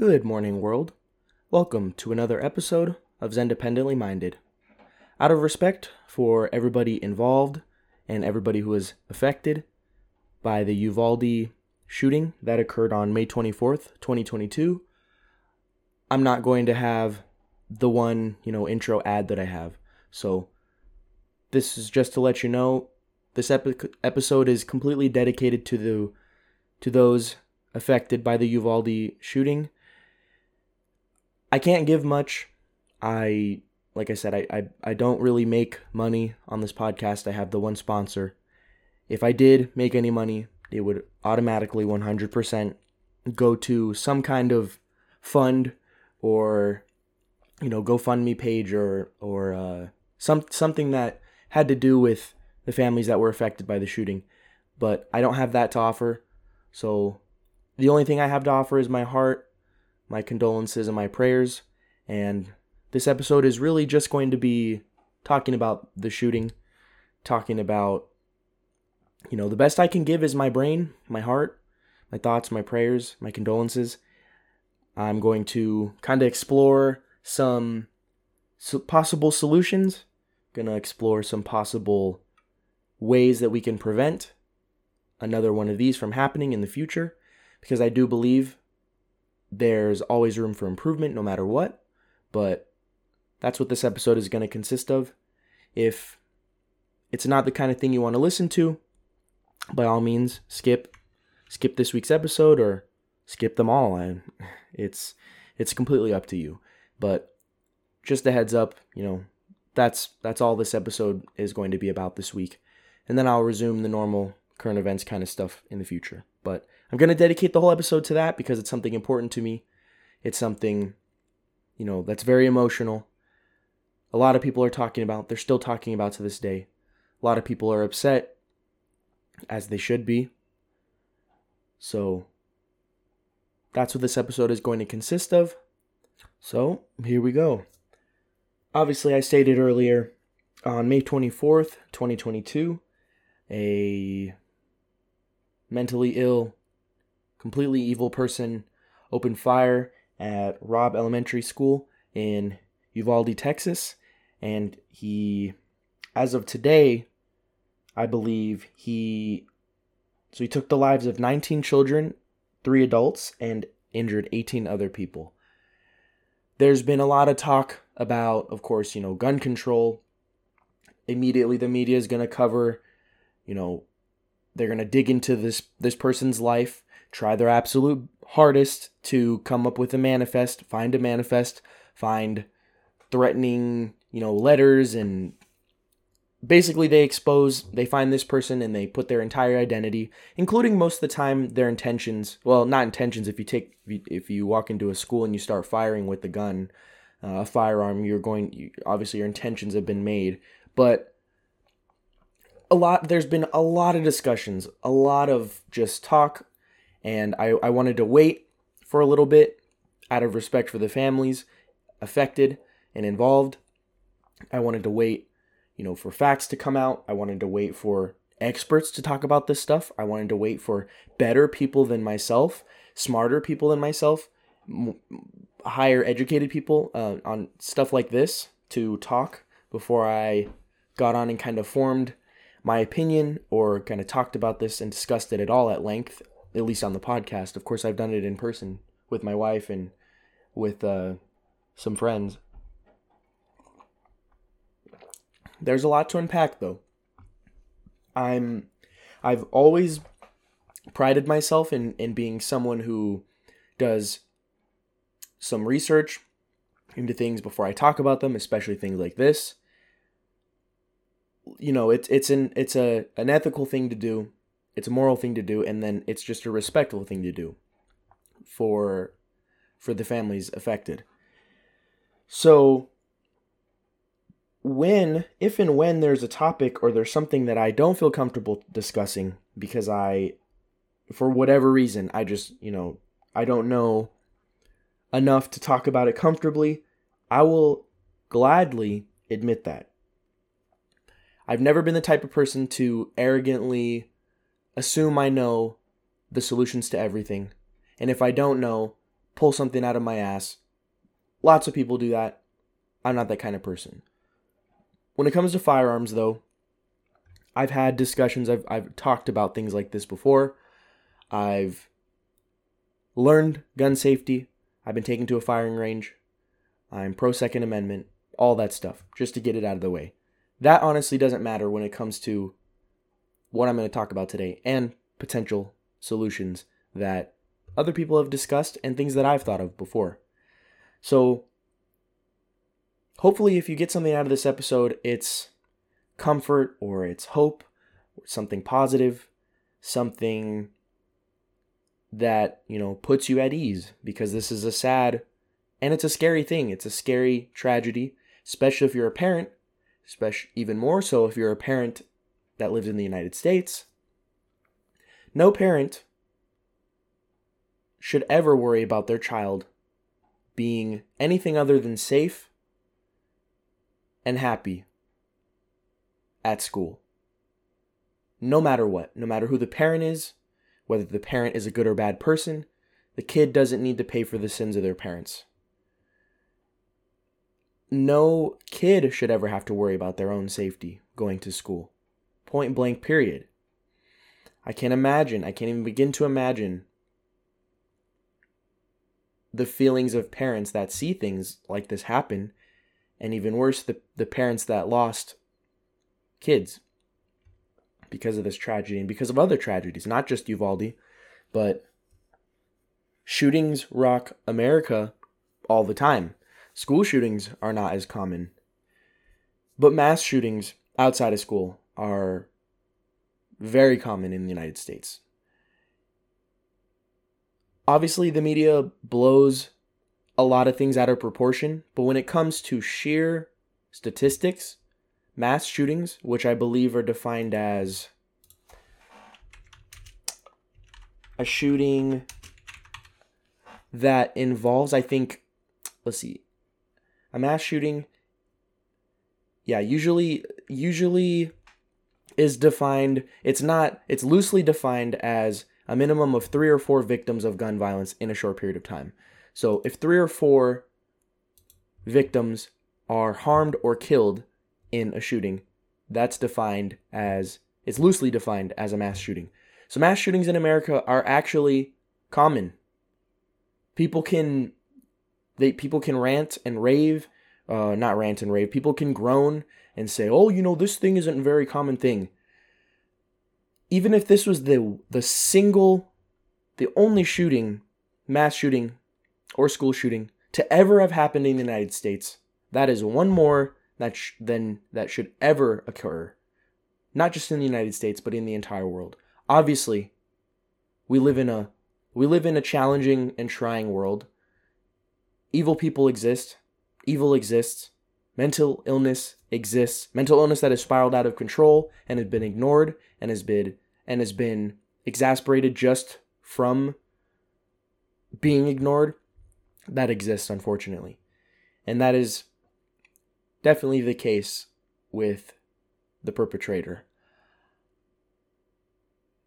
Good morning, world. Welcome to another episode of Zendependently Minded. Out of respect for everybody involved and everybody who was affected by the Uvalde shooting that occurred on May 24th, 2022, I'm not going to have the one, you know, intro ad that I have. So this is just to let you know this epi- episode is completely dedicated to the to those affected by the Uvalde shooting. I can't give much. I like I said, I, I I don't really make money on this podcast. I have the one sponsor. If I did make any money, it would automatically 100% go to some kind of fund or you know GoFundMe page or or uh, some something that had to do with the families that were affected by the shooting. But I don't have that to offer. So the only thing I have to offer is my heart, my condolences, and my prayers. And this episode is really just going to be talking about the shooting, talking about, you know, the best I can give is my brain, my heart, my thoughts, my prayers, my condolences. I'm going to kind of explore some possible solutions, going to explore some possible ways that we can prevent another one of these from happening in the future because I do believe there's always room for improvement no matter what. But that's what this episode is going to consist of. If it's not the kind of thing you want to listen to, by all means, skip skip this week's episode or skip them all. And it's it's completely up to you. But just a heads up, you know, that's that's all this episode is going to be about this week. And then I'll resume the normal current events kind of stuff in the future. But I'm going to dedicate the whole episode to that because it's something important to me. It's something, you know, that's very emotional. A lot of people are talking about, they're still talking about to this day. A lot of people are upset, as they should be. So, that's what this episode is going to consist of. So, here we go. Obviously, I stated earlier on May 24th, 2022, a mentally ill completely evil person opened fire at Robb Elementary School in Uvalde, Texas. And he, as of today, I believe he, so he took the lives of 19 children, three adults, and injured 18 other people. There's been a lot of talk about, of course, you know, gun control. Immediately, the media is going to cover, you know, they're going to dig into this this person's life try their absolute hardest to come up with a manifest, find a manifest, find threatening, you know, letters and basically they expose they find this person and they put their entire identity including most of the time their intentions well not intentions if you take if you walk into a school and you start firing with the gun uh, a firearm you're going obviously your intentions have been made but a lot there's been a lot of discussions a lot of just talk and I, I wanted to wait for a little bit out of respect for the families affected and involved. I wanted to wait, you know, for facts to come out. I wanted to wait for experts to talk about this stuff. I wanted to wait for better people than myself, smarter people than myself, m- higher educated people uh, on stuff like this to talk before I got on and kind of formed my opinion or kind of talked about this and discussed it at all at length at least on the podcast. Of course, I've done it in person with my wife and with uh, some friends. There's a lot to unpack, though. I'm, I've always prided myself in in being someone who does some research into things before I talk about them, especially things like this. You know, it's it's an it's a an ethical thing to do it's a moral thing to do and then it's just a respectful thing to do for for the families affected so when if and when there's a topic or there's something that I don't feel comfortable discussing because I for whatever reason I just, you know, I don't know enough to talk about it comfortably, I will gladly admit that. I've never been the type of person to arrogantly assume I know the solutions to everything. And if I don't know, pull something out of my ass. Lots of people do that. I'm not that kind of person. When it comes to firearms, though, I've had discussions, I've, I've talked about things like this before. I've learned gun safety. I've been taken to a firing range. I'm pro Second Amendment, all that stuff, just to get it out of the way. That honestly doesn't matter when it comes to what I'm going to talk about today and potential solutions that other people have discussed and things that I've thought of before. So, hopefully, if you get something out of this episode, it's comfort or it's hope, or something positive, something that, you know, puts you at ease because this is a sad and it's a scary thing. It's a scary tragedy, especially if you're a parent, especially even more so if you're a parent that lives in the United States. No parent should ever worry about their child being anything other than safe and happy at school. No matter what, no matter who the parent is, whether the parent is a good or bad person, the kid doesn't need to pay for the sins of their parents. No kid should ever have to worry about their own safety going to school. Point blank, period. I can't imagine, I can't even begin to imagine the feelings of parents that see things like this happen, and even worse, the, the parents that lost kids because of this tragedy and because of other tragedies, not just Uvalde, but shootings rock America all the time. School shootings are not as common, but mass shootings outside of school are very common in the United States. Obviously, the media blows a lot of things out of proportion, but when it comes to sheer statistics, mass shootings, which I believe are defined as a shooting that involves, I think, let's see, a mass shooting. Yeah, usually, usually is defined, it's not, it's loosely defined as a minimum of three or four victims of gun violence in a short period of time. So if three or four victims are harmed or killed in a shooting, that's defined as, it's loosely defined as a mass shooting. So mass shootings in America are actually common. People can, they, people can rant and rave, uh, not rant and rave, people can groan and say, oh, you know, this thing isn't a very common thing. Even if this was the the single, the only shooting, mass shooting, or school shooting to ever have happened in the United States, that is one more that sh- than that should ever occur, not just in the United States but in the entire world. Obviously, we live in a we live in a challenging and trying world. Evil people exist. Evil exists. Mental illness exists. Mental illness that has spiraled out of control and has been ignored and has been and has been exasperated just from being ignored. That exists, unfortunately. And that is definitely the case with the perpetrator.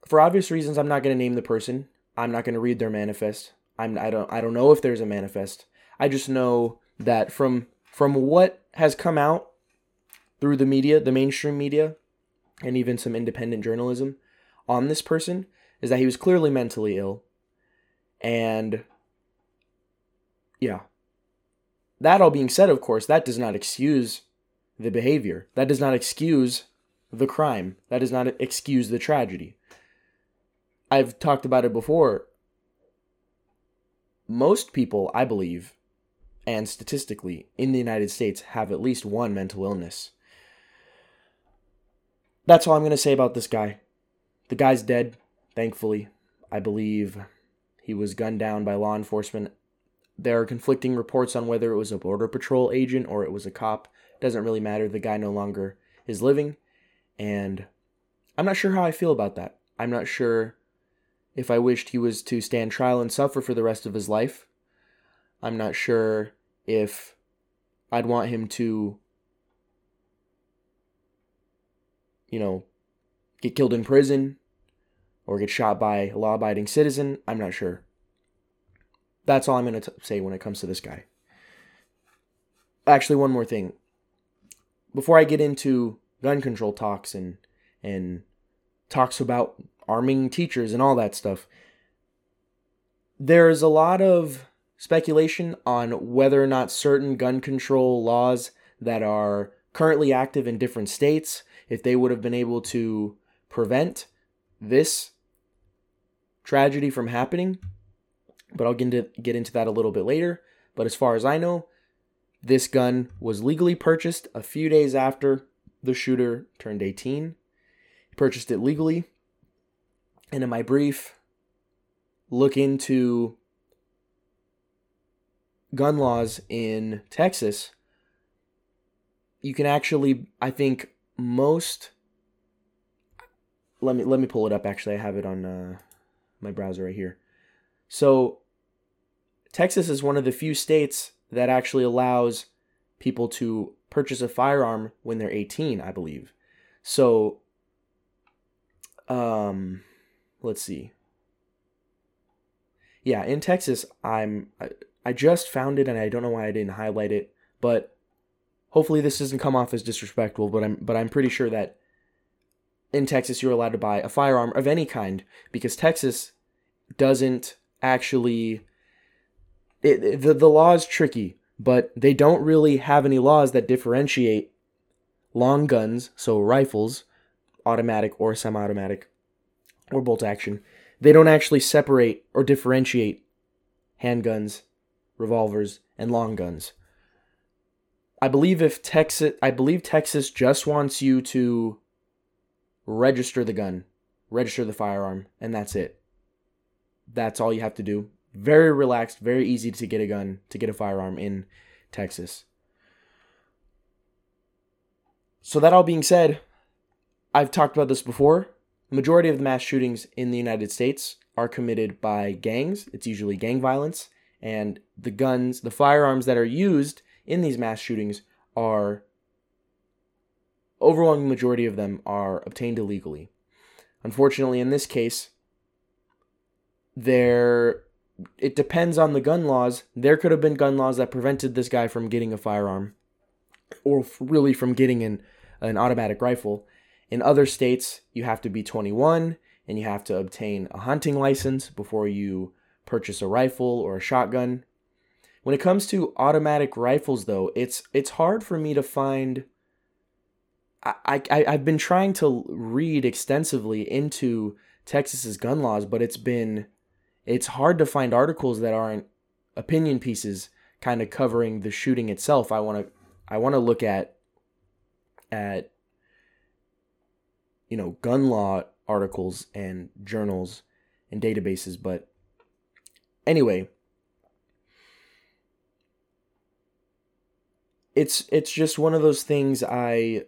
For obvious reasons, I'm not going to name the person. I'm not going to read their manifest. I'm I don't I don't know if there's a manifest. I just know that from from what has come out through the media, the mainstream media, and even some independent journalism on this person is that he was clearly mentally ill. And yeah. That all being said, of course, that does not excuse the behavior. That does not excuse the crime. That does not excuse the tragedy. I've talked about it before. Most people, I believe, and statistically in the United States have at least one mental illness. That's all I'm going to say about this guy. The guy's dead, thankfully. I believe he was gunned down by law enforcement. There are conflicting reports on whether it was a Border Patrol agent or it was a cop. Doesn't really matter. The guy no longer is living. And I'm not sure how I feel about that. I'm not sure if I wished he was to stand trial and suffer for the rest of his life. I'm not sure if I'd want him to, you know, get killed in prison or get shot by a law abiding citizen. I'm not sure. That's all I'm going to say when it comes to this guy. Actually, one more thing. Before I get into gun control talks and and talks about arming teachers and all that stuff, there's a lot of speculation on whether or not certain gun control laws that are currently active in different states, if they would have been able to prevent this tragedy from happening. But I'll get into, get into that a little bit later. But as far as I know, this gun was legally purchased a few days after the shooter turned 18. He purchased it legally. And in my brief look into gun laws in Texas, you can actually I think most let me let me pull it up actually I have it on uh, my browser right here. So Texas is one of the few states that actually allows people to purchase a firearm when they're 18, I believe. So um let's see. Yeah, in Texas, I'm I, just found it and I don't know why I didn't highlight it, but hopefully this doesn't come off as disrespectful, but I'm but I'm pretty sure that in Texas you're allowed to buy a firearm of any kind because Texas doesn't actually it, the the law is tricky, but they don't really have any laws that differentiate long guns, so rifles, automatic or semi-automatic or bolt action. They don't actually separate or differentiate handguns, revolvers, and long guns. I believe if Texas I believe Texas just wants you to register the gun, register the firearm, and that's it. That's all you have to do very relaxed, very easy to get a gun, to get a firearm in Texas. So, that all being said, I've talked about this before. The majority of the mass shootings in the United States are committed by gangs. It's usually gang violence. And the guns, the firearms that are used in these mass shootings are, overwhelming majority of them are obtained illegally. Unfortunately, in this case, there it depends on the gun laws. There could have been gun laws that prevented this guy from getting a firearm or really from getting an, an automatic rifle. In other states, you have to be 21 and you have to obtain a hunting license before you purchase a rifle or a shotgun. When it comes to automatic rifles, though, it's it's hard for me to find. I, I I've been trying to read extensively into Texas's gun laws, but it's been it's hard to find articles that aren't opinion pieces kind of covering the shooting itself. I want to I want to look at at you know gun law articles and journals and databases, but anyway, it's it's just one of those things I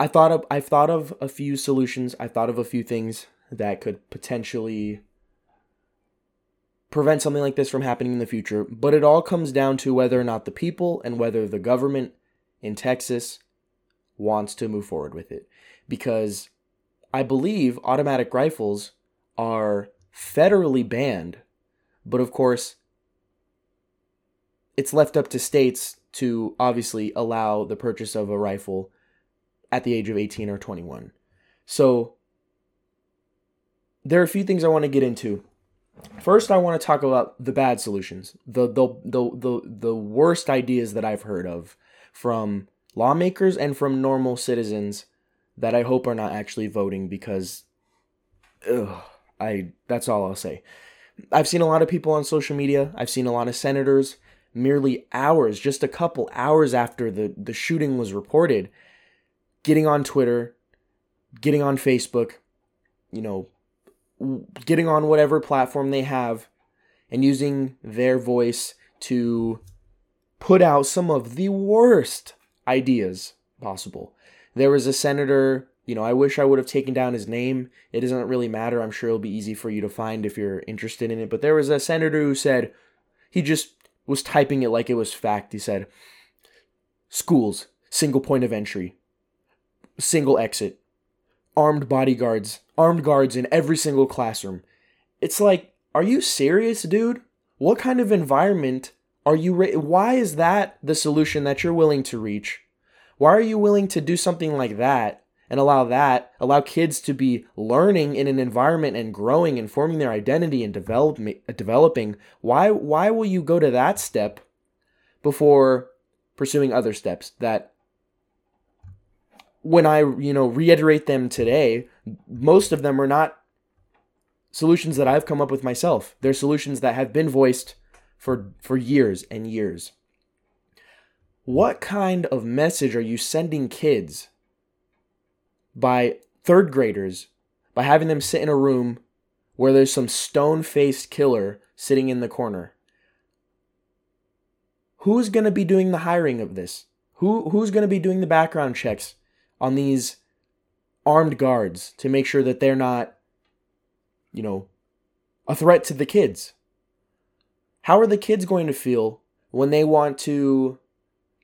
I thought of I've thought of a few solutions. I thought of a few things that could potentially prevent something like this from happening in the future. But it all comes down to whether or not the people and whether the government in Texas wants to move forward with it. Because I believe automatic rifles are federally banned, but of course, it's left up to states to obviously allow the purchase of a rifle at the age of 18 or 21. So there are a few things I want to get into. First, I want to talk about the bad solutions, the the the the, the worst ideas that I've heard of from lawmakers and from normal citizens that I hope are not actually voting because ugh, I that's all I'll say. I've seen a lot of people on social media, I've seen a lot of senators merely hours, just a couple hours after the, the shooting was reported, getting on Twitter, getting on Facebook, you know, getting on whatever platform they have and using their voice to put out some of the worst ideas possible. There was a senator, you know, I wish I would have taken down his name. It doesn't really matter. I'm sure it'll be easy for you to find if you're interested in it. But there was a senator who said, he just was typing it like it was fact. He said, schools, single point of entry, single exit, armed bodyguards, armed guards in every single classroom. It's like are you serious, dude? What kind of environment are you re- why is that the solution that you're willing to reach? Why are you willing to do something like that and allow that, allow kids to be learning in an environment and growing and forming their identity and develop, developing? Why why will you go to that step before pursuing other steps that when I, you know, reiterate them today, most of them are not solutions that I've come up with myself. They're solutions that have been voiced for for years and years. What kind of message are you sending kids by third graders by having them sit in a room where there's some stone-faced killer sitting in the corner? Who's going to be doing the hiring of this? Who who's going to be doing the background checks on these armed guards to make sure that they're not you know, a threat to the kids. How are the kids going to feel when they want to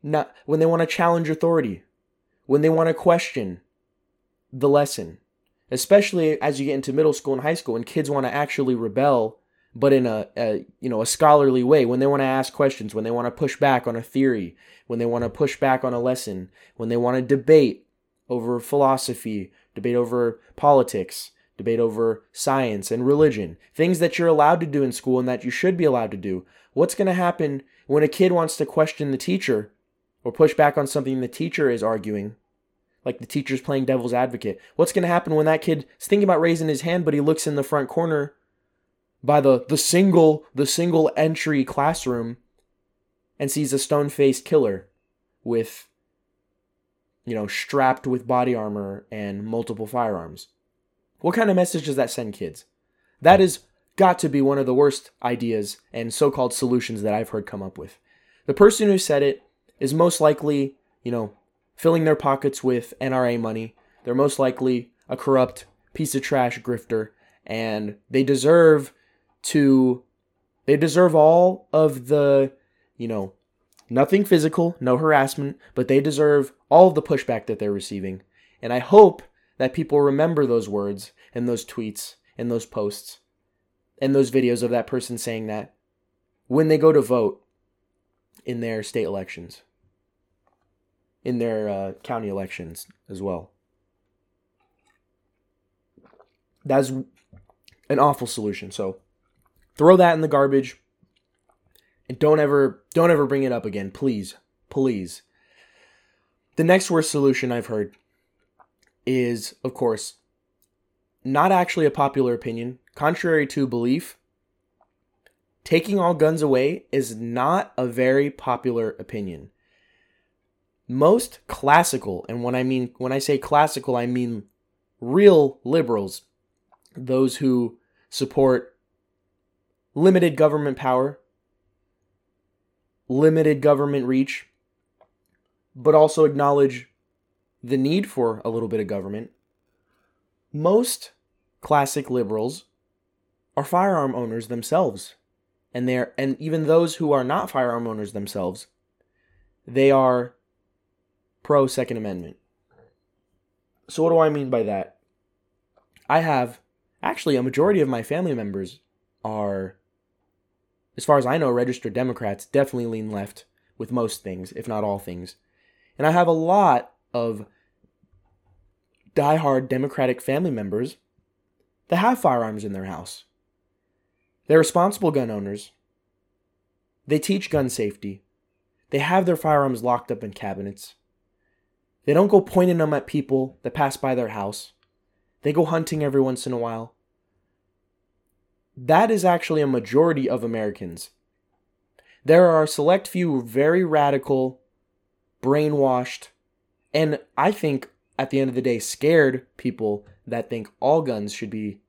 not when they want to challenge authority, when they want to question the lesson, especially as you get into middle school and high school and kids want to actually rebel but in a, a, you know a scholarly way when they want to ask questions when they want to push back on a theory when they want to push back on a lesson when they want to debate over philosophy debate over politics debate over science and religion, things that you're allowed to do in school and that you should be allowed to do. What's going to happen when a kid wants to question the teacher or push back on something the teacher is arguing? Like the teacher's playing devil's advocate. What's going to happen when that kid is thinking about raising his hand, but he looks in the front corner by the, the single the single entry classroom and sees a stone-faced killer with you know strapped with body armor and multiple firearms what kind of message does that send kids? That is got to be one of the worst ideas and so called solutions that I've heard come up with. The person who said it is most likely, you know, filling their pockets with NRA money. They're most likely a corrupt piece of trash grifter, and they deserve to. They deserve all of the, you know, nothing physical, no harassment, but they deserve all of the pushback that they're receiving. And I hope that people remember those words and those tweets and those posts and those videos of that person saying that when they go to vote in their state elections, in their uh, county elections as well. That's an awful solution. So throw that in the garbage and don't ever don't ever bring it up again, please. Please. The next worst solution I've heard is, of course, not actually a popular opinion. Contrary to belief, taking all guns away is not a very popular opinion. Most classical, and when I mean when I say classical, I mean real liberals, those who support limited government power, limited government reach, but also acknowledge the need for a little bit of government, most classic liberals are firearm owners themselves. And they're and even those who are not firearm owners themselves, they are pro Second Amendment. So what do I mean by that? I have actually a majority of my family members are as far as I know registered Democrats, definitely lean left with most things, if not all things. And I have a lot of die-hard Democratic family members that have firearms in their house. They're responsible gun owners. They teach gun safety. They have their firearms locked up in cabinets. They don't go pointing them at people that pass by their house. They go hunting every once in a while. That is actually a majority of Americans. There are a select few very radical, brainwashed, and I think at the end of the day, scared people that think all guns should be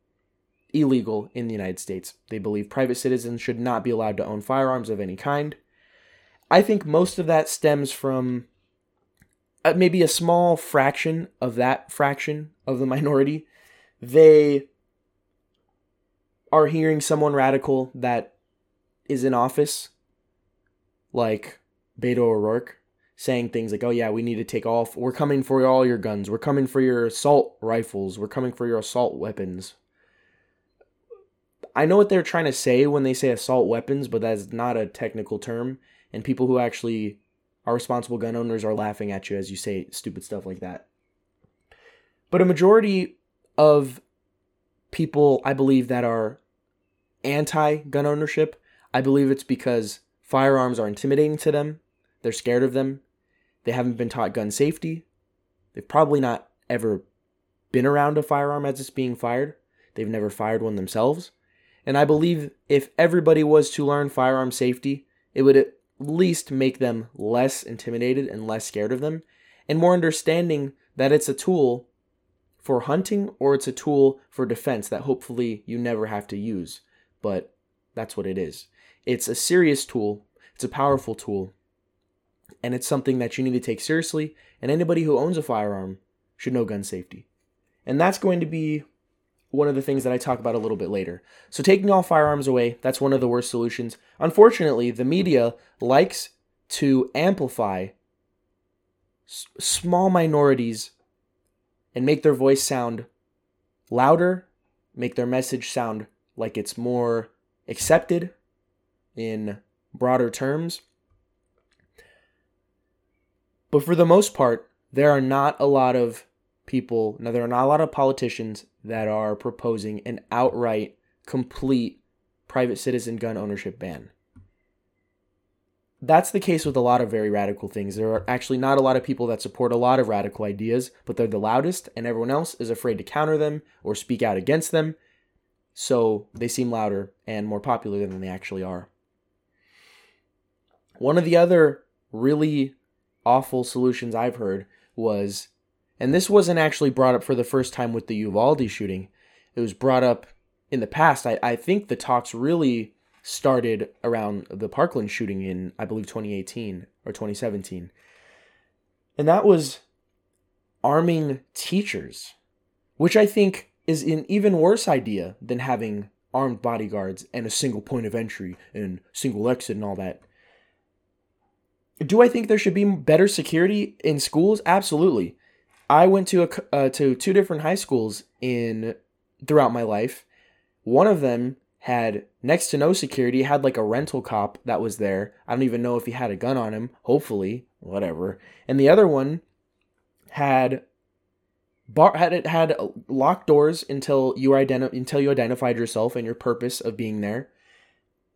illegal in the United States. They believe private citizens should not be allowed to own firearms of any kind. I think most of that stems from uh, maybe a small fraction of that fraction of the minority. They are hearing someone radical that is in office, like Beto O'Rourke, saying things like, "Oh yeah, we need to take off. We're coming for all your guns. We're coming for your assault rifles. We're coming for your assault weapons." I know what they're trying to say when they say assault weapons, but that's not a technical term. And people who actually are responsible gun owners are laughing at you as you say stupid stuff like that. But a majority of people, I believe, that are anti gun ownership, I believe it's because firearms are intimidating to them. They're scared of them. They haven't been taught gun safety. They've probably not ever been around a firearm as it's being fired. They've never fired one themselves. And I believe if everybody was to learn firearm safety, it would least make them less intimidated and less scared of them, and more understanding that it's a tool for hunting or it's a tool for defense that hopefully you never have to use. But that's what it is. It's a serious tool, it's a powerful tool, and it's something that you need to take seriously. And anybody who owns a firearm should know gun safety. And that's going to be one of the things that I talk about a little bit later. So, taking all firearms away, that's one of the worst solutions. Unfortunately, the media likes to amplify s- small minorities and make their voice sound louder, make their message sound like it's more accepted in broader terms. But for the most part, there are not a lot of people, now there are not a lot of politicians that are proposing an outright, complete private citizen gun ownership ban. That's the case with a lot of very radical things. There are actually not a lot of people that support a lot of radical ideas, but they're the loudest, and everyone else is afraid to counter them or speak out against them. So they seem louder and more popular than they actually are. One of the other really awful solutions I've heard was and this wasn't actually brought up for the first time with the Uvalde shooting. It was brought up in the past. I, I think the talks really started around the Parkland shooting in, I believe, 2018 or 2017. And that was arming teachers, which I think is an even worse idea than having armed bodyguards and a single point of entry and single exit and all that. Do I think there should be better security in schools? Absolutely. I went to a uh, to two different high schools in throughout my life. One of them had next to no security, had like a rental cop that was there. I don't even know if he had a gun on him, hopefully, whatever. And the other one had bar had it had locked doors until you identi- until you identified yourself and your purpose of being there.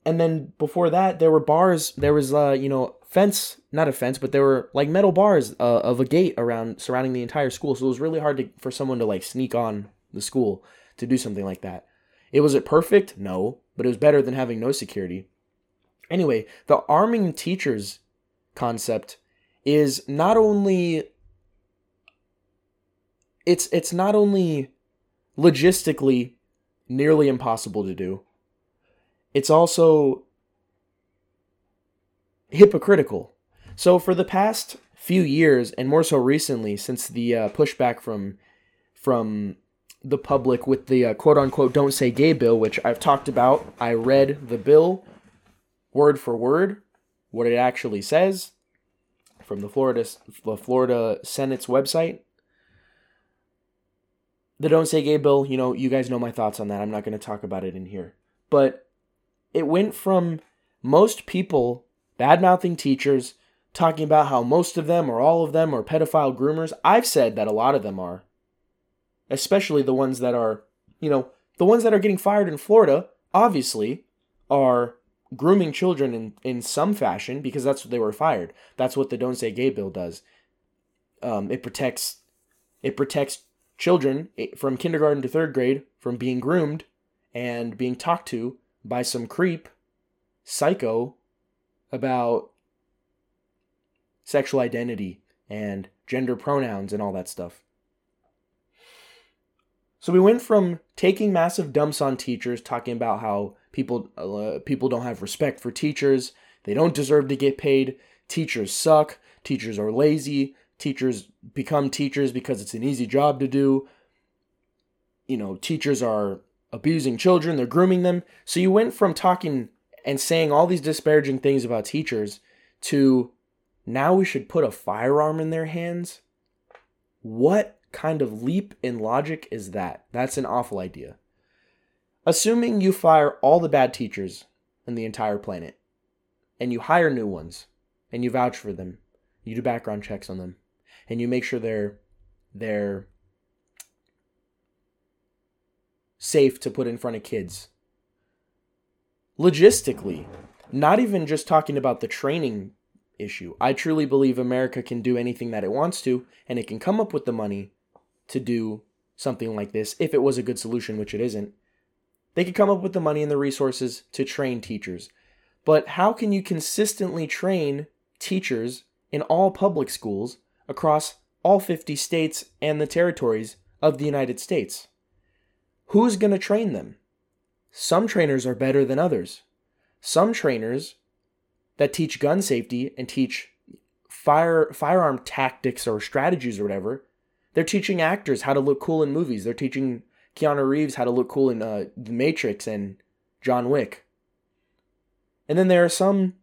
And then before that, there were bars. There was uh, you know, fence, not a fence, but there were like metal bars uh, of a gate around surrounding the entire school. So it was really hard to, for someone to like sneak on the school to do something like that. It was it perfect? No, but it was better than having no security. Anyway, the arming teachers concept is not only it's it's not only logistically nearly impossible to do. It's also hypocritical. So for the past few years, and more so recently, since the uh, pushback from from the public with the uh, quote unquote "Don't Say Gay" bill, which I've talked about, I read the bill word for word, what it actually says from the Florida the Florida Senate's website. The Don't Say Gay bill, you know, you guys know my thoughts on that. I'm not going to talk about it in here. But it went from most people bad mouthing teachers, talking about how most of them or all of them are pedophile groomers. I've said that a lot of them are, especially the ones that are, you know, the ones that are getting fired in Florida, obviously, are grooming children in, in some fashion because that's what they were fired. That's what the Don't Say Gay bill does. Um, it protects it protects children eh, from kindergarten to third grade from being groomed and being talked to by some creep, psycho about sexual identity and gender pronouns and all that stuff. So we went from taking massive dumps on teachers, talking about how people uh, people don't have respect for teachers, they don't deserve to get paid, teachers suck, teachers are lazy, teachers become teachers because it's an easy job to do. You know, teachers are abusing children, they're grooming them. So you went from talking and saying all these disparaging things about teachers to now we should put a firearm in their hands? What kind of leap in logic is that? That's an awful idea. Assuming you fire all the bad teachers in the entire planet and you hire new ones and you vouch for them, you do background checks on them, and you make sure they're they're safe to put in front of kids. Logistically, not even just talking about the training issue. I truly believe America can do anything that it wants to, and it can come up with the money to do something like this if it was a good solution, which it isn't. They could come up with the money and the resources to train teachers. But how can you consistently train teachers in all public schools across all 50 states and the territories of the United States? Who's going to train them? Some trainers are better than others. Some trainers that teach gun safety and teach fire firearm tactics or strategies or whatever, they're teaching actors how to look cool in movies. They're teaching Keanu Reeves how to look cool in uh, The Matrix and John Wick. And then there are some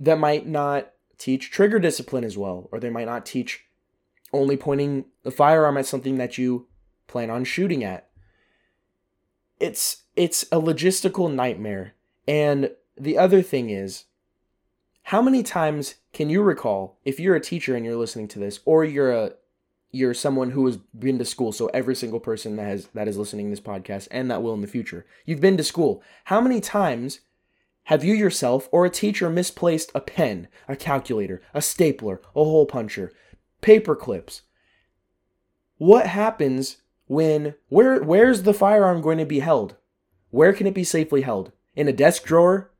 that might not teach trigger discipline as well, or they might not teach only pointing the firearm at something that you plan on shooting at. It's it's a logistical nightmare. And the other thing is how many times can you recall if you're a teacher and you're listening to this or you're a you're someone who has been to school so every single person that has that is listening to this podcast and that will in the future you've been to school how many times have you yourself or a teacher misplaced a pen a calculator a stapler a hole puncher paper clips what happens when where where's the firearm going to be held where can it be safely held in a desk drawer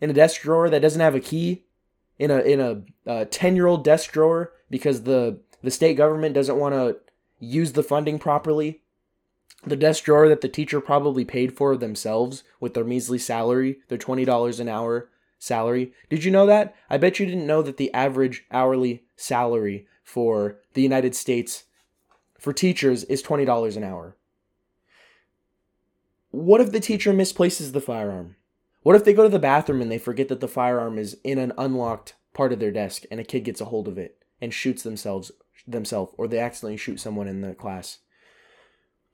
in a desk drawer that doesn't have a key in a in a 10 year old desk drawer because the the state government doesn't want to use the funding properly. The desk drawer that the teacher probably paid for themselves with their measly salary, their $20 an hour salary. Did you know that? I bet you didn't know that the average hourly salary for the United States for teachers is $20 an hour. What if the teacher misplaces the firearm? What if they go to the bathroom and they forget that the firearm is in an unlocked part of their desk and a kid gets a hold of it and shoots themselves themselves or they accidentally shoot someone in the class?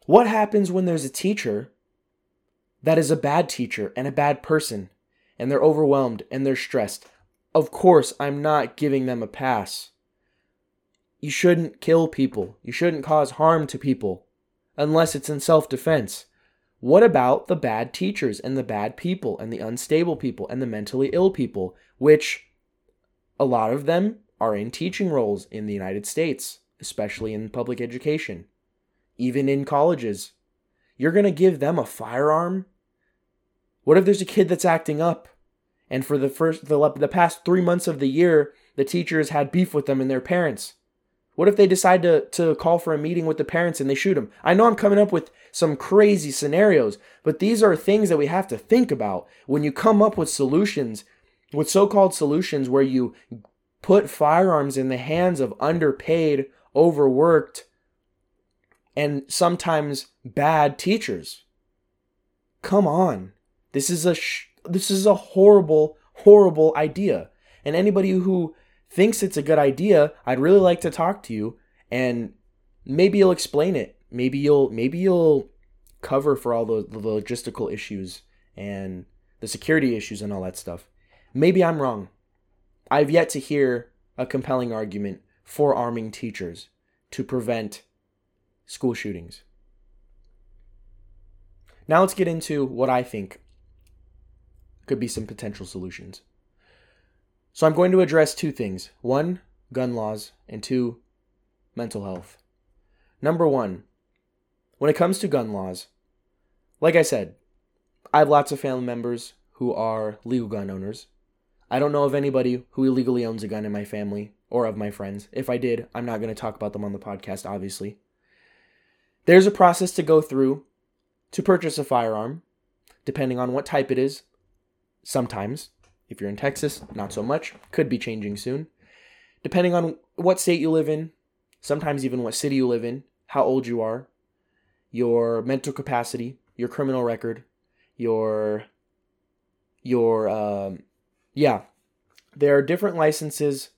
What happens when there's a teacher that is a bad teacher and a bad person and they're overwhelmed and they're stressed? Of course, I'm not giving them a pass. You shouldn't kill people. You shouldn't cause harm to people unless it's in self defense. What about the bad teachers and the bad people and the unstable people and the mentally ill people, which a lot of them are in teaching roles in the United States, especially in public education, even in colleges? You're going to give them a firearm? What if there's a kid that's acting up and for the first the, the past 3 months of the year the teachers had beef with them and their parents? What if they decide to, to call for a meeting with the parents and they shoot them? I know I'm coming up with some crazy scenarios, but these are things that we have to think about when you come up with solutions, with so called solutions where you put firearms in the hands of underpaid, overworked, and sometimes bad teachers. Come on. This is a sh- this is a horrible horrible idea. And anybody who thinks it's a good idea, I'd really like to talk to you and maybe you'll explain it. Maybe you'll maybe you'll cover for all the, the logistical issues and the security issues and all that stuff. Maybe I'm wrong. I've yet to hear a compelling argument for arming teachers to prevent school shootings. Now let's get into what I think could be some potential solutions. So I'm going to address two things one, gun laws, and two, mental health. Number one, when it comes to gun laws, like I said, I have lots of family members who are legal gun owners. I don't know of anybody who illegally owns a gun in my family or of my friends. If I did, I'm not going to talk about them on the podcast, obviously. There's a process to go through to purchase a firearm, depending on what type it is. Sometimes if you're in Texas, not so much. Could be changing soon. Depending on what state you live in, sometimes even what city you live in, how old you are, your mental capacity, your criminal record, your your um yeah, there are different licenses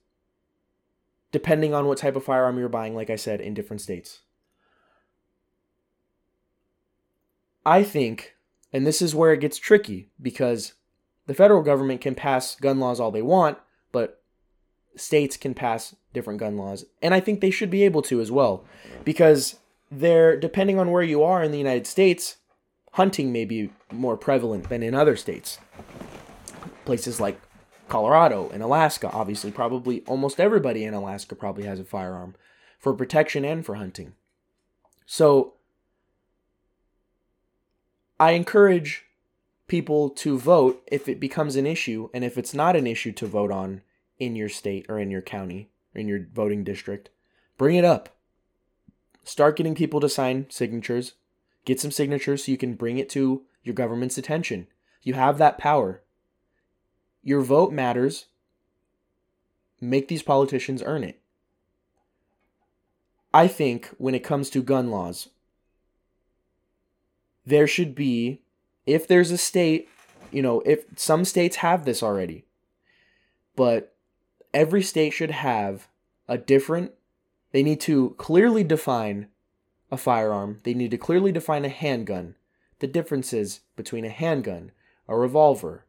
depending on what type of firearm you're buying like I said in different states. I think, and this is where it gets tricky because the federal government can pass gun laws all they want, but states can pass different gun laws. And I think they should be able to as well because they're, depending on where you are in the United States, hunting may be more prevalent than in other states. Places like Colorado and Alaska, obviously, probably almost everybody in Alaska probably has a firearm for protection and for hunting. So I encourage people to vote if it becomes an issue, and if it's not an issue to vote on in your state or in your county or in your voting district, bring it up. Start getting people to sign signatures. Get some signatures so you can bring it to your government's attention. You have that power. Your vote matters. Make these politicians earn it. I think when it comes to gun laws, there should be, if there's a state, you know, if some states have this already, but every state should have a different, they need to clearly define a firearm, they need to clearly define a handgun, the differences between a handgun, a revolver,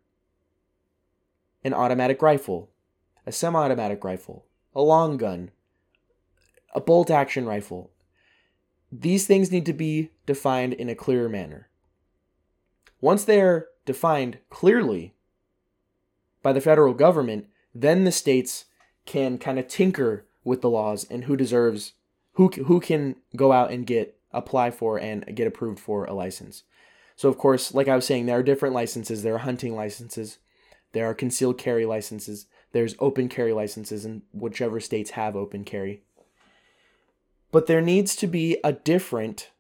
an automatic rifle, a semi automatic rifle, a long gun, a bolt action rifle. These things need to be defined in a clearer manner. Once they're defined clearly by the federal government, then the states can kind of tinker with the laws and who deserves who who can go out and get apply for and get approved for a license. So of course, like I was saying, there are different licenses. There are hunting licenses, there are concealed carry licenses, there's open carry licenses in whichever states have open carry. But there needs to be a different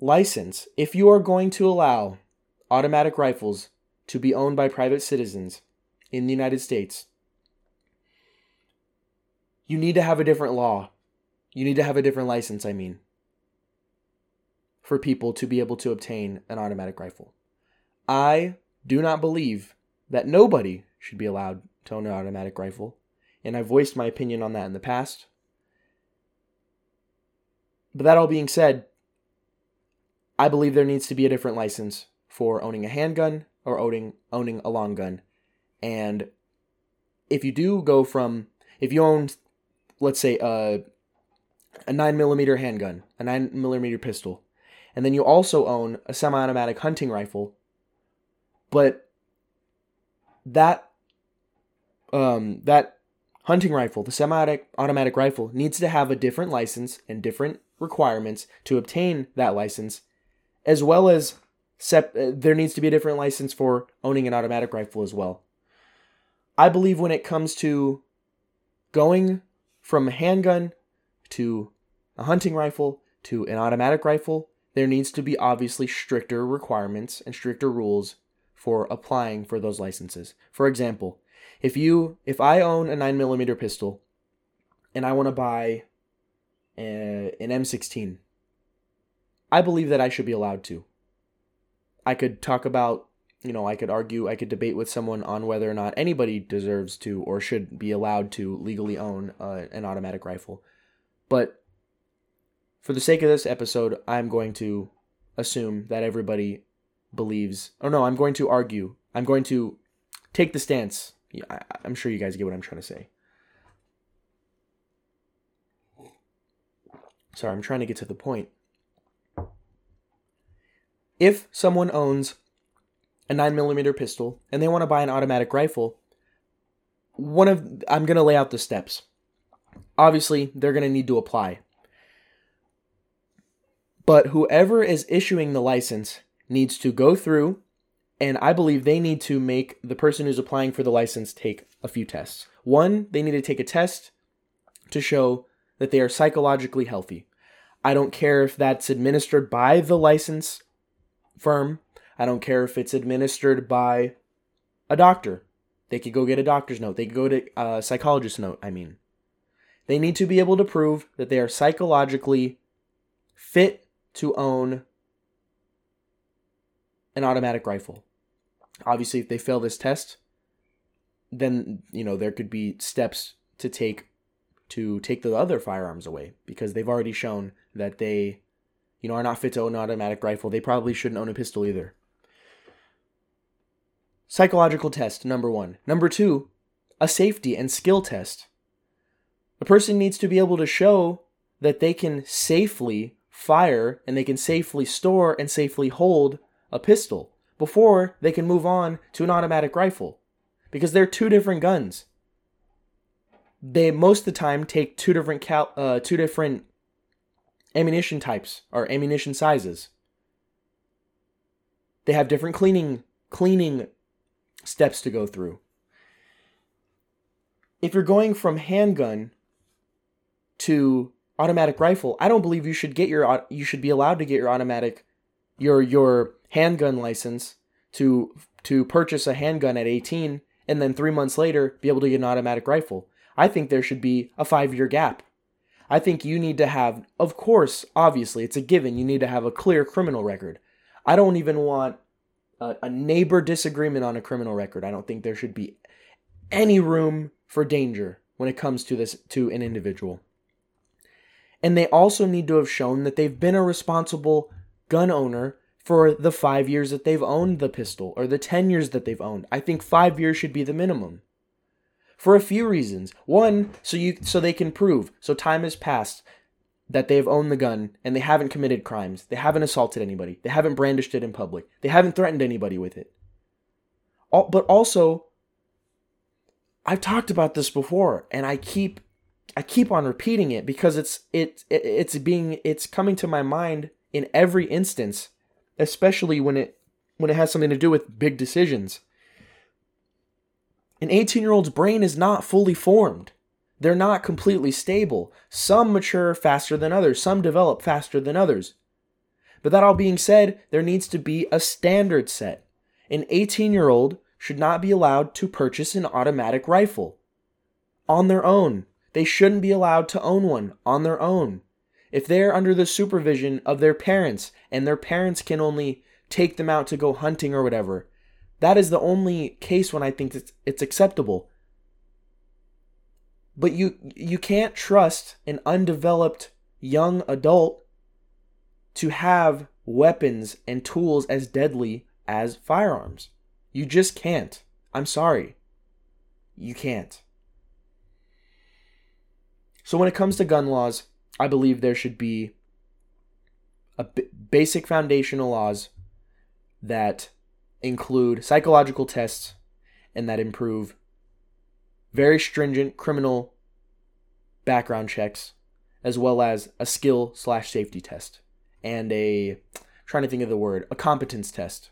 license. If you are going to allow automatic rifles to be owned by private citizens in the United States, you need to have a different law. You need to have a different license, I mean, for people to be able to obtain an automatic rifle. I do not believe that nobody should be allowed to own an automatic rifle, and I've voiced my opinion on that in the past. But that all being said, I believe there needs to be a different license for owning a handgun or owning owning a long gun. And if you do go from if you own let's say a a nine millimeter handgun, a nine millimeter pistol, and then you also own a semi-automatic hunting rifle, but that um that hunting rifle, the semi-automatic rifle, needs to have a different license and different requirements to obtain that license, as well as sep- uh, there needs to be a different license for owning an automatic rifle as well. I believe when it comes to going from a handgun to a hunting rifle to an automatic rifle, there needs to be obviously stricter requirements and stricter rules for applying for those licenses. For example, if you if I own a 9mm pistol and I want to buy an M16. I believe that I should be allowed to. I could talk about, you know, I could argue, I could debate with someone on whether or not anybody deserves to or should be allowed to legally own uh, an automatic rifle. But for the sake of this episode, I'm going to assume that everybody believes. Oh no, I'm going to argue. I'm going to take the stance. I'm sure you guys get what I'm trying to say. Sorry, I'm trying to get to the point. If someone owns a 9mm pistol and they want to buy an automatic rifle, one of I'm going to lay out the steps. Obviously, they're going to need to apply. But whoever is issuing the license needs to go through and I believe they need to make the person who's applying for the license take a few tests. One, they need to take a test to show that they are psychologically healthy. I don't care if that's administered by the license firm. I don't care if it's administered by a doctor. They could go get a doctor's note. They could go to a psychologist's note, I mean. They need to be able to prove that they are psychologically fit to own an automatic rifle. Obviously, if they fail this test, then, you know, there could be steps to take to take the other firearms away because they've already shown that they you know, are not fit to own an automatic rifle, they probably shouldn't own a pistol either. Psychological test, number one. Number two, a safety and skill test. A person needs to be able to show that they can safely fire and they can safely store and safely hold a pistol before they can move on to an automatic rifle because they're two different guns. They most of the time take two different cal- uh, two different ammunition types or ammunition sizes. They have different cleaning cleaning steps to go through. If you're going from handgun to automatic rifle, I don't believe you should get your you should be allowed to get your automatic your your handgun license to to purchase a handgun at 18 and then 3 months later be able to get an automatic rifle. I think there should be a 5-year gap. I think you need to have of course, obviously, it's a given you need to have a clear criminal record. I don't even want a, a neighbor disagreement on a criminal record. I don't think there should be any room for danger when it comes to this to an individual. And they also need to have shown that they've been a responsible gun owner for the 5 years that they've owned the pistol or the 10 years that they've owned. I think 5 years should be the minimum. For a few reasons. One, so you so they can prove so time has passed that they have owned the gun and they haven't committed crimes. They haven't assaulted anybody. They haven't brandished it in public. They haven't threatened anybody with it. All, but also, I've talked about this before, and I keep I keep on repeating it because it's it, it it's being it's coming to my mind in every instance, especially when it when it has something to do with big decisions. An 18 year old's brain is not fully formed. They're not completely stable. Some mature faster than others, some develop faster than others. But that all being said, there needs to be a standard set. An 18 year old should not be allowed to purchase an automatic rifle on their own. They shouldn't be allowed to own one on their own. If they're under the supervision of their parents and their parents can only take them out to go hunting or whatever, that is the only case when I think it's, it's acceptable. But you you can't trust an undeveloped young adult to have weapons and tools as deadly as firearms. You just can't. I'm sorry. You can't. So when it comes to gun laws, I believe there should be a b- basic foundational laws that include psychological tests and that improve very stringent criminal background checks, as well as a skill slash safety test and a I'm trying to think of the word a competence test.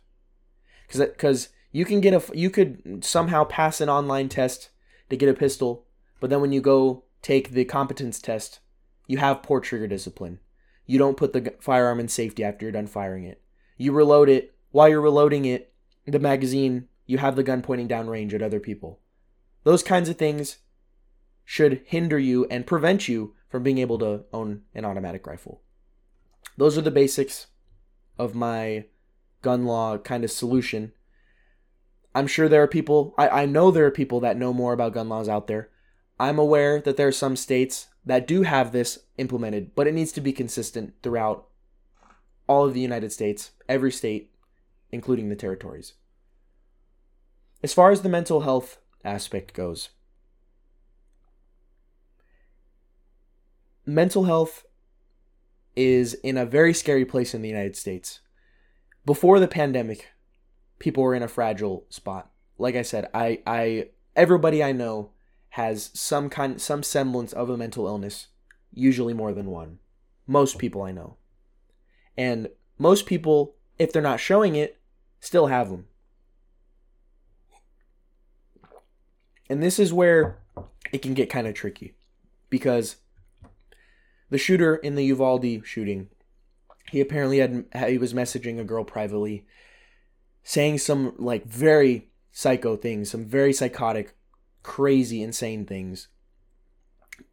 Because because you can get a you could somehow pass an online test to get a pistol, but then when you go take the competence test, you have poor trigger discipline. You don't put the firearm in safety after you're done firing it. You reload it while you're reloading it. The magazine, you have the gun pointing down range at other people. Those kinds of things should hinder you and prevent you from being able to own an automatic rifle. Those are the basics of my gun law kind of solution. I'm sure there are people, I, I know there are people that know more about gun laws out there. I'm aware that there are some states that do have this implemented, but it needs to be consistent throughout all of the United States, every state, including the territories. As far as the mental health aspect goes. Mental health is in a very scary place in the United States. Before the pandemic, people were in a fragile spot. Like I said, I I everybody I know has some kind some semblance of a mental illness, usually more than one. Most people I know. And most people if they're not showing it still have them. And this is where it can get kind of tricky because the shooter in the Uvalde shooting, he apparently had he was messaging a girl privately saying some like very psycho things, some very psychotic, crazy, insane things.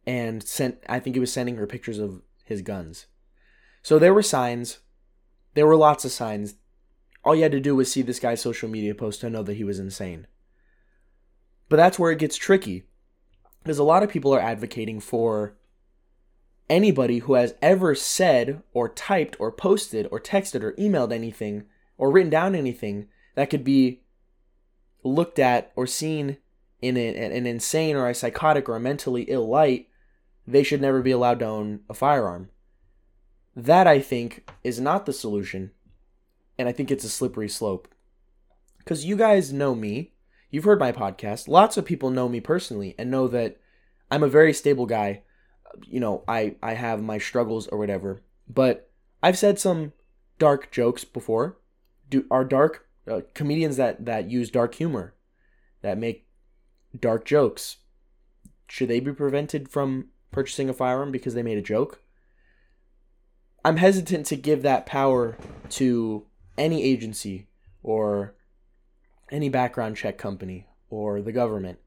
And sent I think he was sending her pictures of his guns. So there were signs. There were lots of signs. All you had to do was see this guy's social media post to know that he was insane. But that's where it gets tricky. Because a lot of people are advocating for anybody who has ever said or typed or posted or texted or emailed anything or written down anything that could be looked at or seen in an insane or a psychotic or a mentally ill light, they should never be allowed to own a firearm. That, I think, is not the solution. And I think it's a slippery slope. Because you guys know me. You've heard my podcast. Lots of people know me personally and know that I'm a very stable guy. You know, I, I have my struggles or whatever. But I've said some dark jokes before. Do are dark uh, comedians that that use dark humor, that make dark jokes. Should they be prevented from purchasing a firearm because they made a joke? I'm hesitant to give that power to any agency or any background check company or the government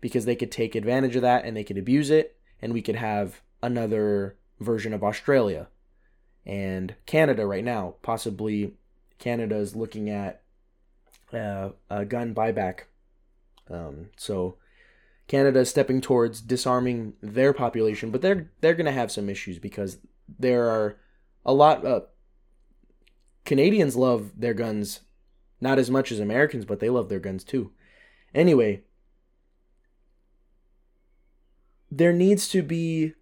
because they could take advantage of that and they could abuse it and we could have another version of Australia and Canada right now. Possibly Canada is looking at uh, a gun buyback. Um, so Canada is stepping towards disarming their population, but they're they're going to have some issues because there are a lot uh, Canadians love their guns not as much as Americans, but they love their guns too. Anyway, there needs to be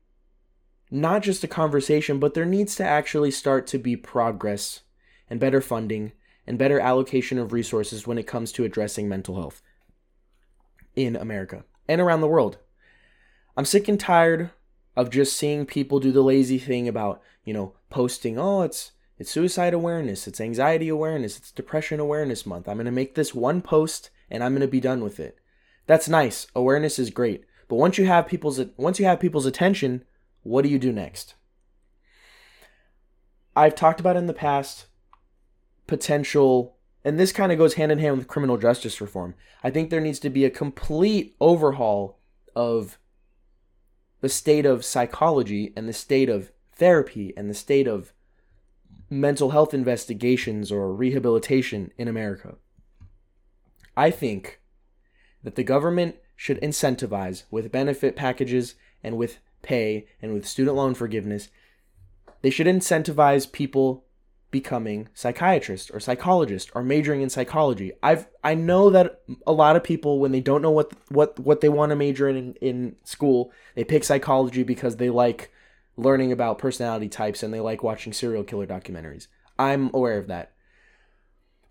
not just a conversation, but there needs to actually start to be progress and better funding and better allocation of resources when it comes to addressing mental health in America and around the world. I'm sick and tired of just seeing people do the lazy thing about, you know, posting, oh, it's it's suicide awareness, it's anxiety awareness, it's depression awareness month. I'm going to make this one post and I'm going to be done with it. That's nice. Awareness is great. But once you have people's once you have people's attention, what do you do next? I've talked about in the past potential and this kind of goes hand in hand with criminal justice reform. I think there needs to be a complete overhaul of the state of psychology and the state of therapy and the state of mental health investigations or rehabilitation in America. I think that the government should incentivize with benefit packages and with pay and with student loan forgiveness. They should incentivize people becoming psychiatrist or psychologist or majoring in psychology. I've I know that a lot of people when they don't know what what what they want to major in in school, they pick psychology because they like learning about personality types and they like watching serial killer documentaries. I'm aware of that.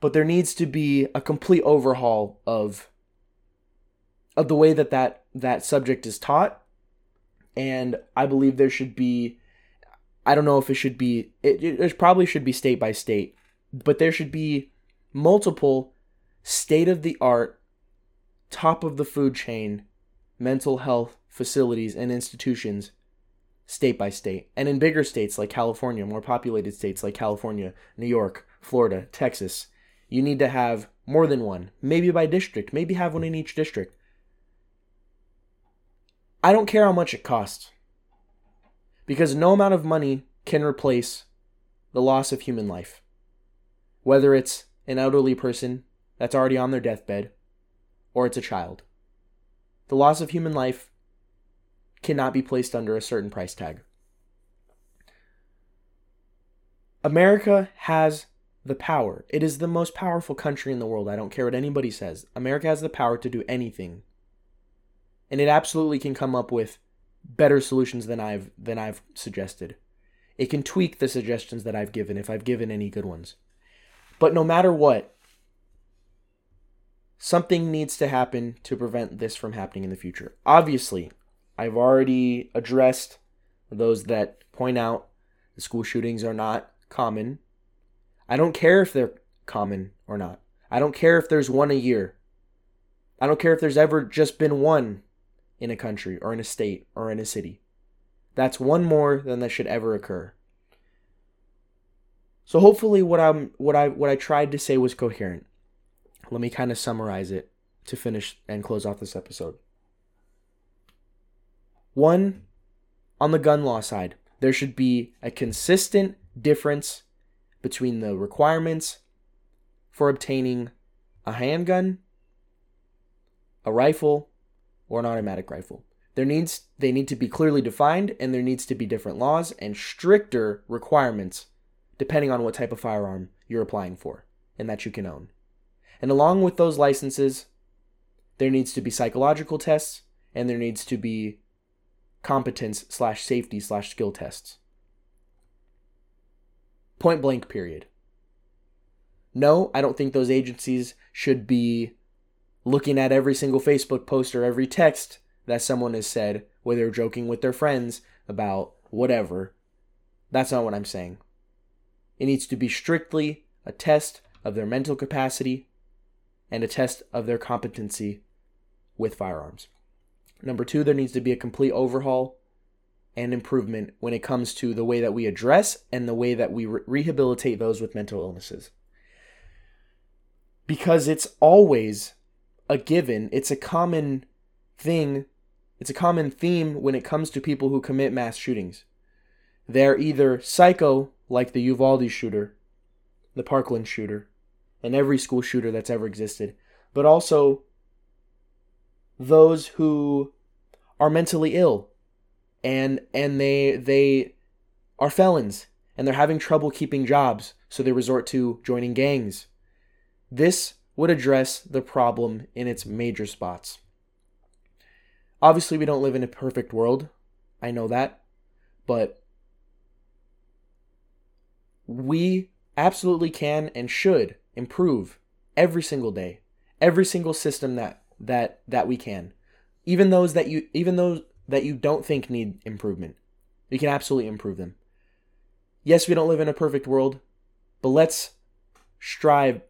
But there needs to be a complete overhaul of of the way that that that subject is taught and I believe there should be I don't know if it should be it, it probably should be state by state, but there should be multiple state of the art top of the food chain mental health facilities and institutions state by state. And in bigger states like California, more populated states like California, New York, Florida, Texas, you need to have more than one, maybe by district, maybe have one in each district. I don't care how much it costs because no amount of money can replace the loss of human life. Whether it's an elderly person that's already on their deathbed or it's a child. The loss of human life cannot be placed under a certain price tag. America has the power. It is the most powerful country in the world. I don't care what anybody says. America has the power to do anything. And it absolutely can come up with better solutions than I've than I've suggested. It can tweak the suggestions that I've given if I've given any good ones. But no matter what, something needs to happen to prevent this from happening in the future. Obviously, I've already addressed those that point out the school shootings are not common. I don't care if they're common or not. I don't care if there's one a year. I don't care if there's ever just been one in a country or in a state or in a city. That's one more than that should ever occur. So hopefully what I'm what I what I tried to say was coherent. Let me kind of summarize it to finish and close off this episode. One, on the gun law side, there should be a consistent difference between the requirements for obtaining a handgun, a rifle, or an automatic rifle. There needs they need to be clearly defined and there needs to be different laws and stricter requirements depending on what type of firearm you're applying for and that you can own. And along with those licenses, there needs to be psychological tests and there needs to be competence slash safety slash skill tests. Point blank, period. No, I don't think those agencies should be looking at every single Facebook post or every text that someone has said, whether they're joking with their friends about whatever. That's not what I'm saying. It needs to be strictly a test of their mental capacity and a test of their competency with firearms. Number two, there needs to be a complete overhaul and improvement when it comes to the way that we address and the way that we re- rehabilitate those with mental illnesses. Because it's always a given, it's a common thing, it's a common theme when it comes to people who commit mass shootings. They're either psycho, like the Uvalde shooter, the Parkland shooter, and every school shooter that's ever existed, but also those who are mentally ill and and they they are felons and they're having trouble keeping jobs so they resort to joining gangs this would address the problem in its major spots obviously we don't live in a perfect world i know that but we absolutely can and should improve every single day every single system that that that we can. Even those that you even those that you don't think need improvement. We can absolutely improve them. Yes, we don't live in a perfect world, but let's strive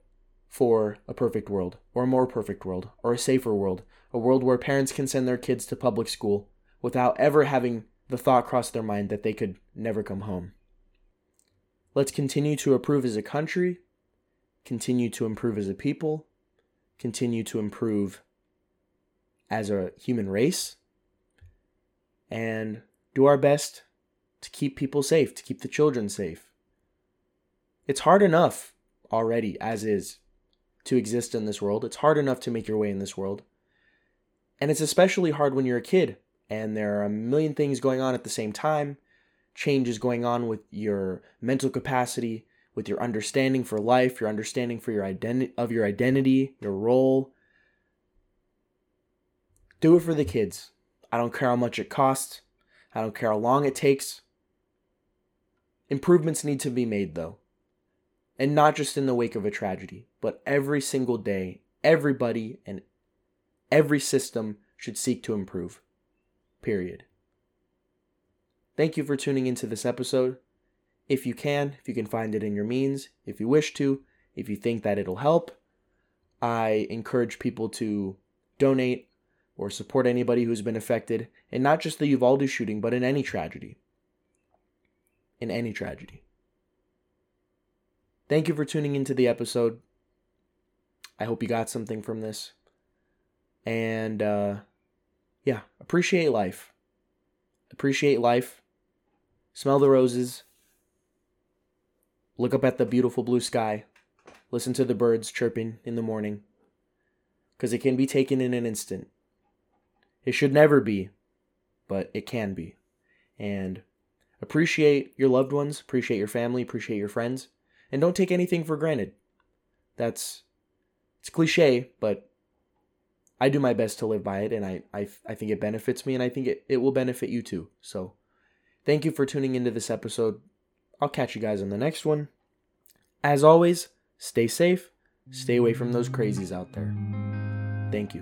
for a perfect world, or a more perfect world, or a safer world, a world where parents can send their kids to public school without ever having the thought cross their mind that they could never come home. Let's continue to improve as a country, continue to improve as a people, continue to improve as a human race and do our best to keep people safe, to keep the children safe. It's hard enough already, as is, to exist in this world. It's hard enough to make your way in this world. And it's especially hard when you're a kid and there are a million things going on at the same time. Changes going on with your mental capacity, with your understanding for life, your understanding for your identity of your identity, your role, do it for the kids. I don't care how much it costs. I don't care how long it takes. Improvements need to be made, though. And not just in the wake of a tragedy, but every single day, everybody and every system should seek to improve. Period. Thank you for tuning into this episode. If you can, if you can find it in your means, if you wish to, if you think that it'll help, I encourage people to donate or support anybody who's been affected and not just the Uvalde shooting, but in any tragedy. In any tragedy. Thank you for tuning into the episode. I hope you got something from this. And uh, yeah, appreciate life. Appreciate life. Smell the roses. Look up at the beautiful blue sky. Listen to the birds chirping in the morning. Because it can be taken in an instant. It should never be, but it can be. And appreciate your loved ones, appreciate your family, appreciate your friends, and don't take anything for granted. That's it's cliche, but I do my best to live by it, and I, I, I think it benefits me, and I think it, it will benefit you too. So, thank you for tuning into this episode. I'll catch you guys on the next one. As always, stay safe, stay away from those crazies out there. Thank you.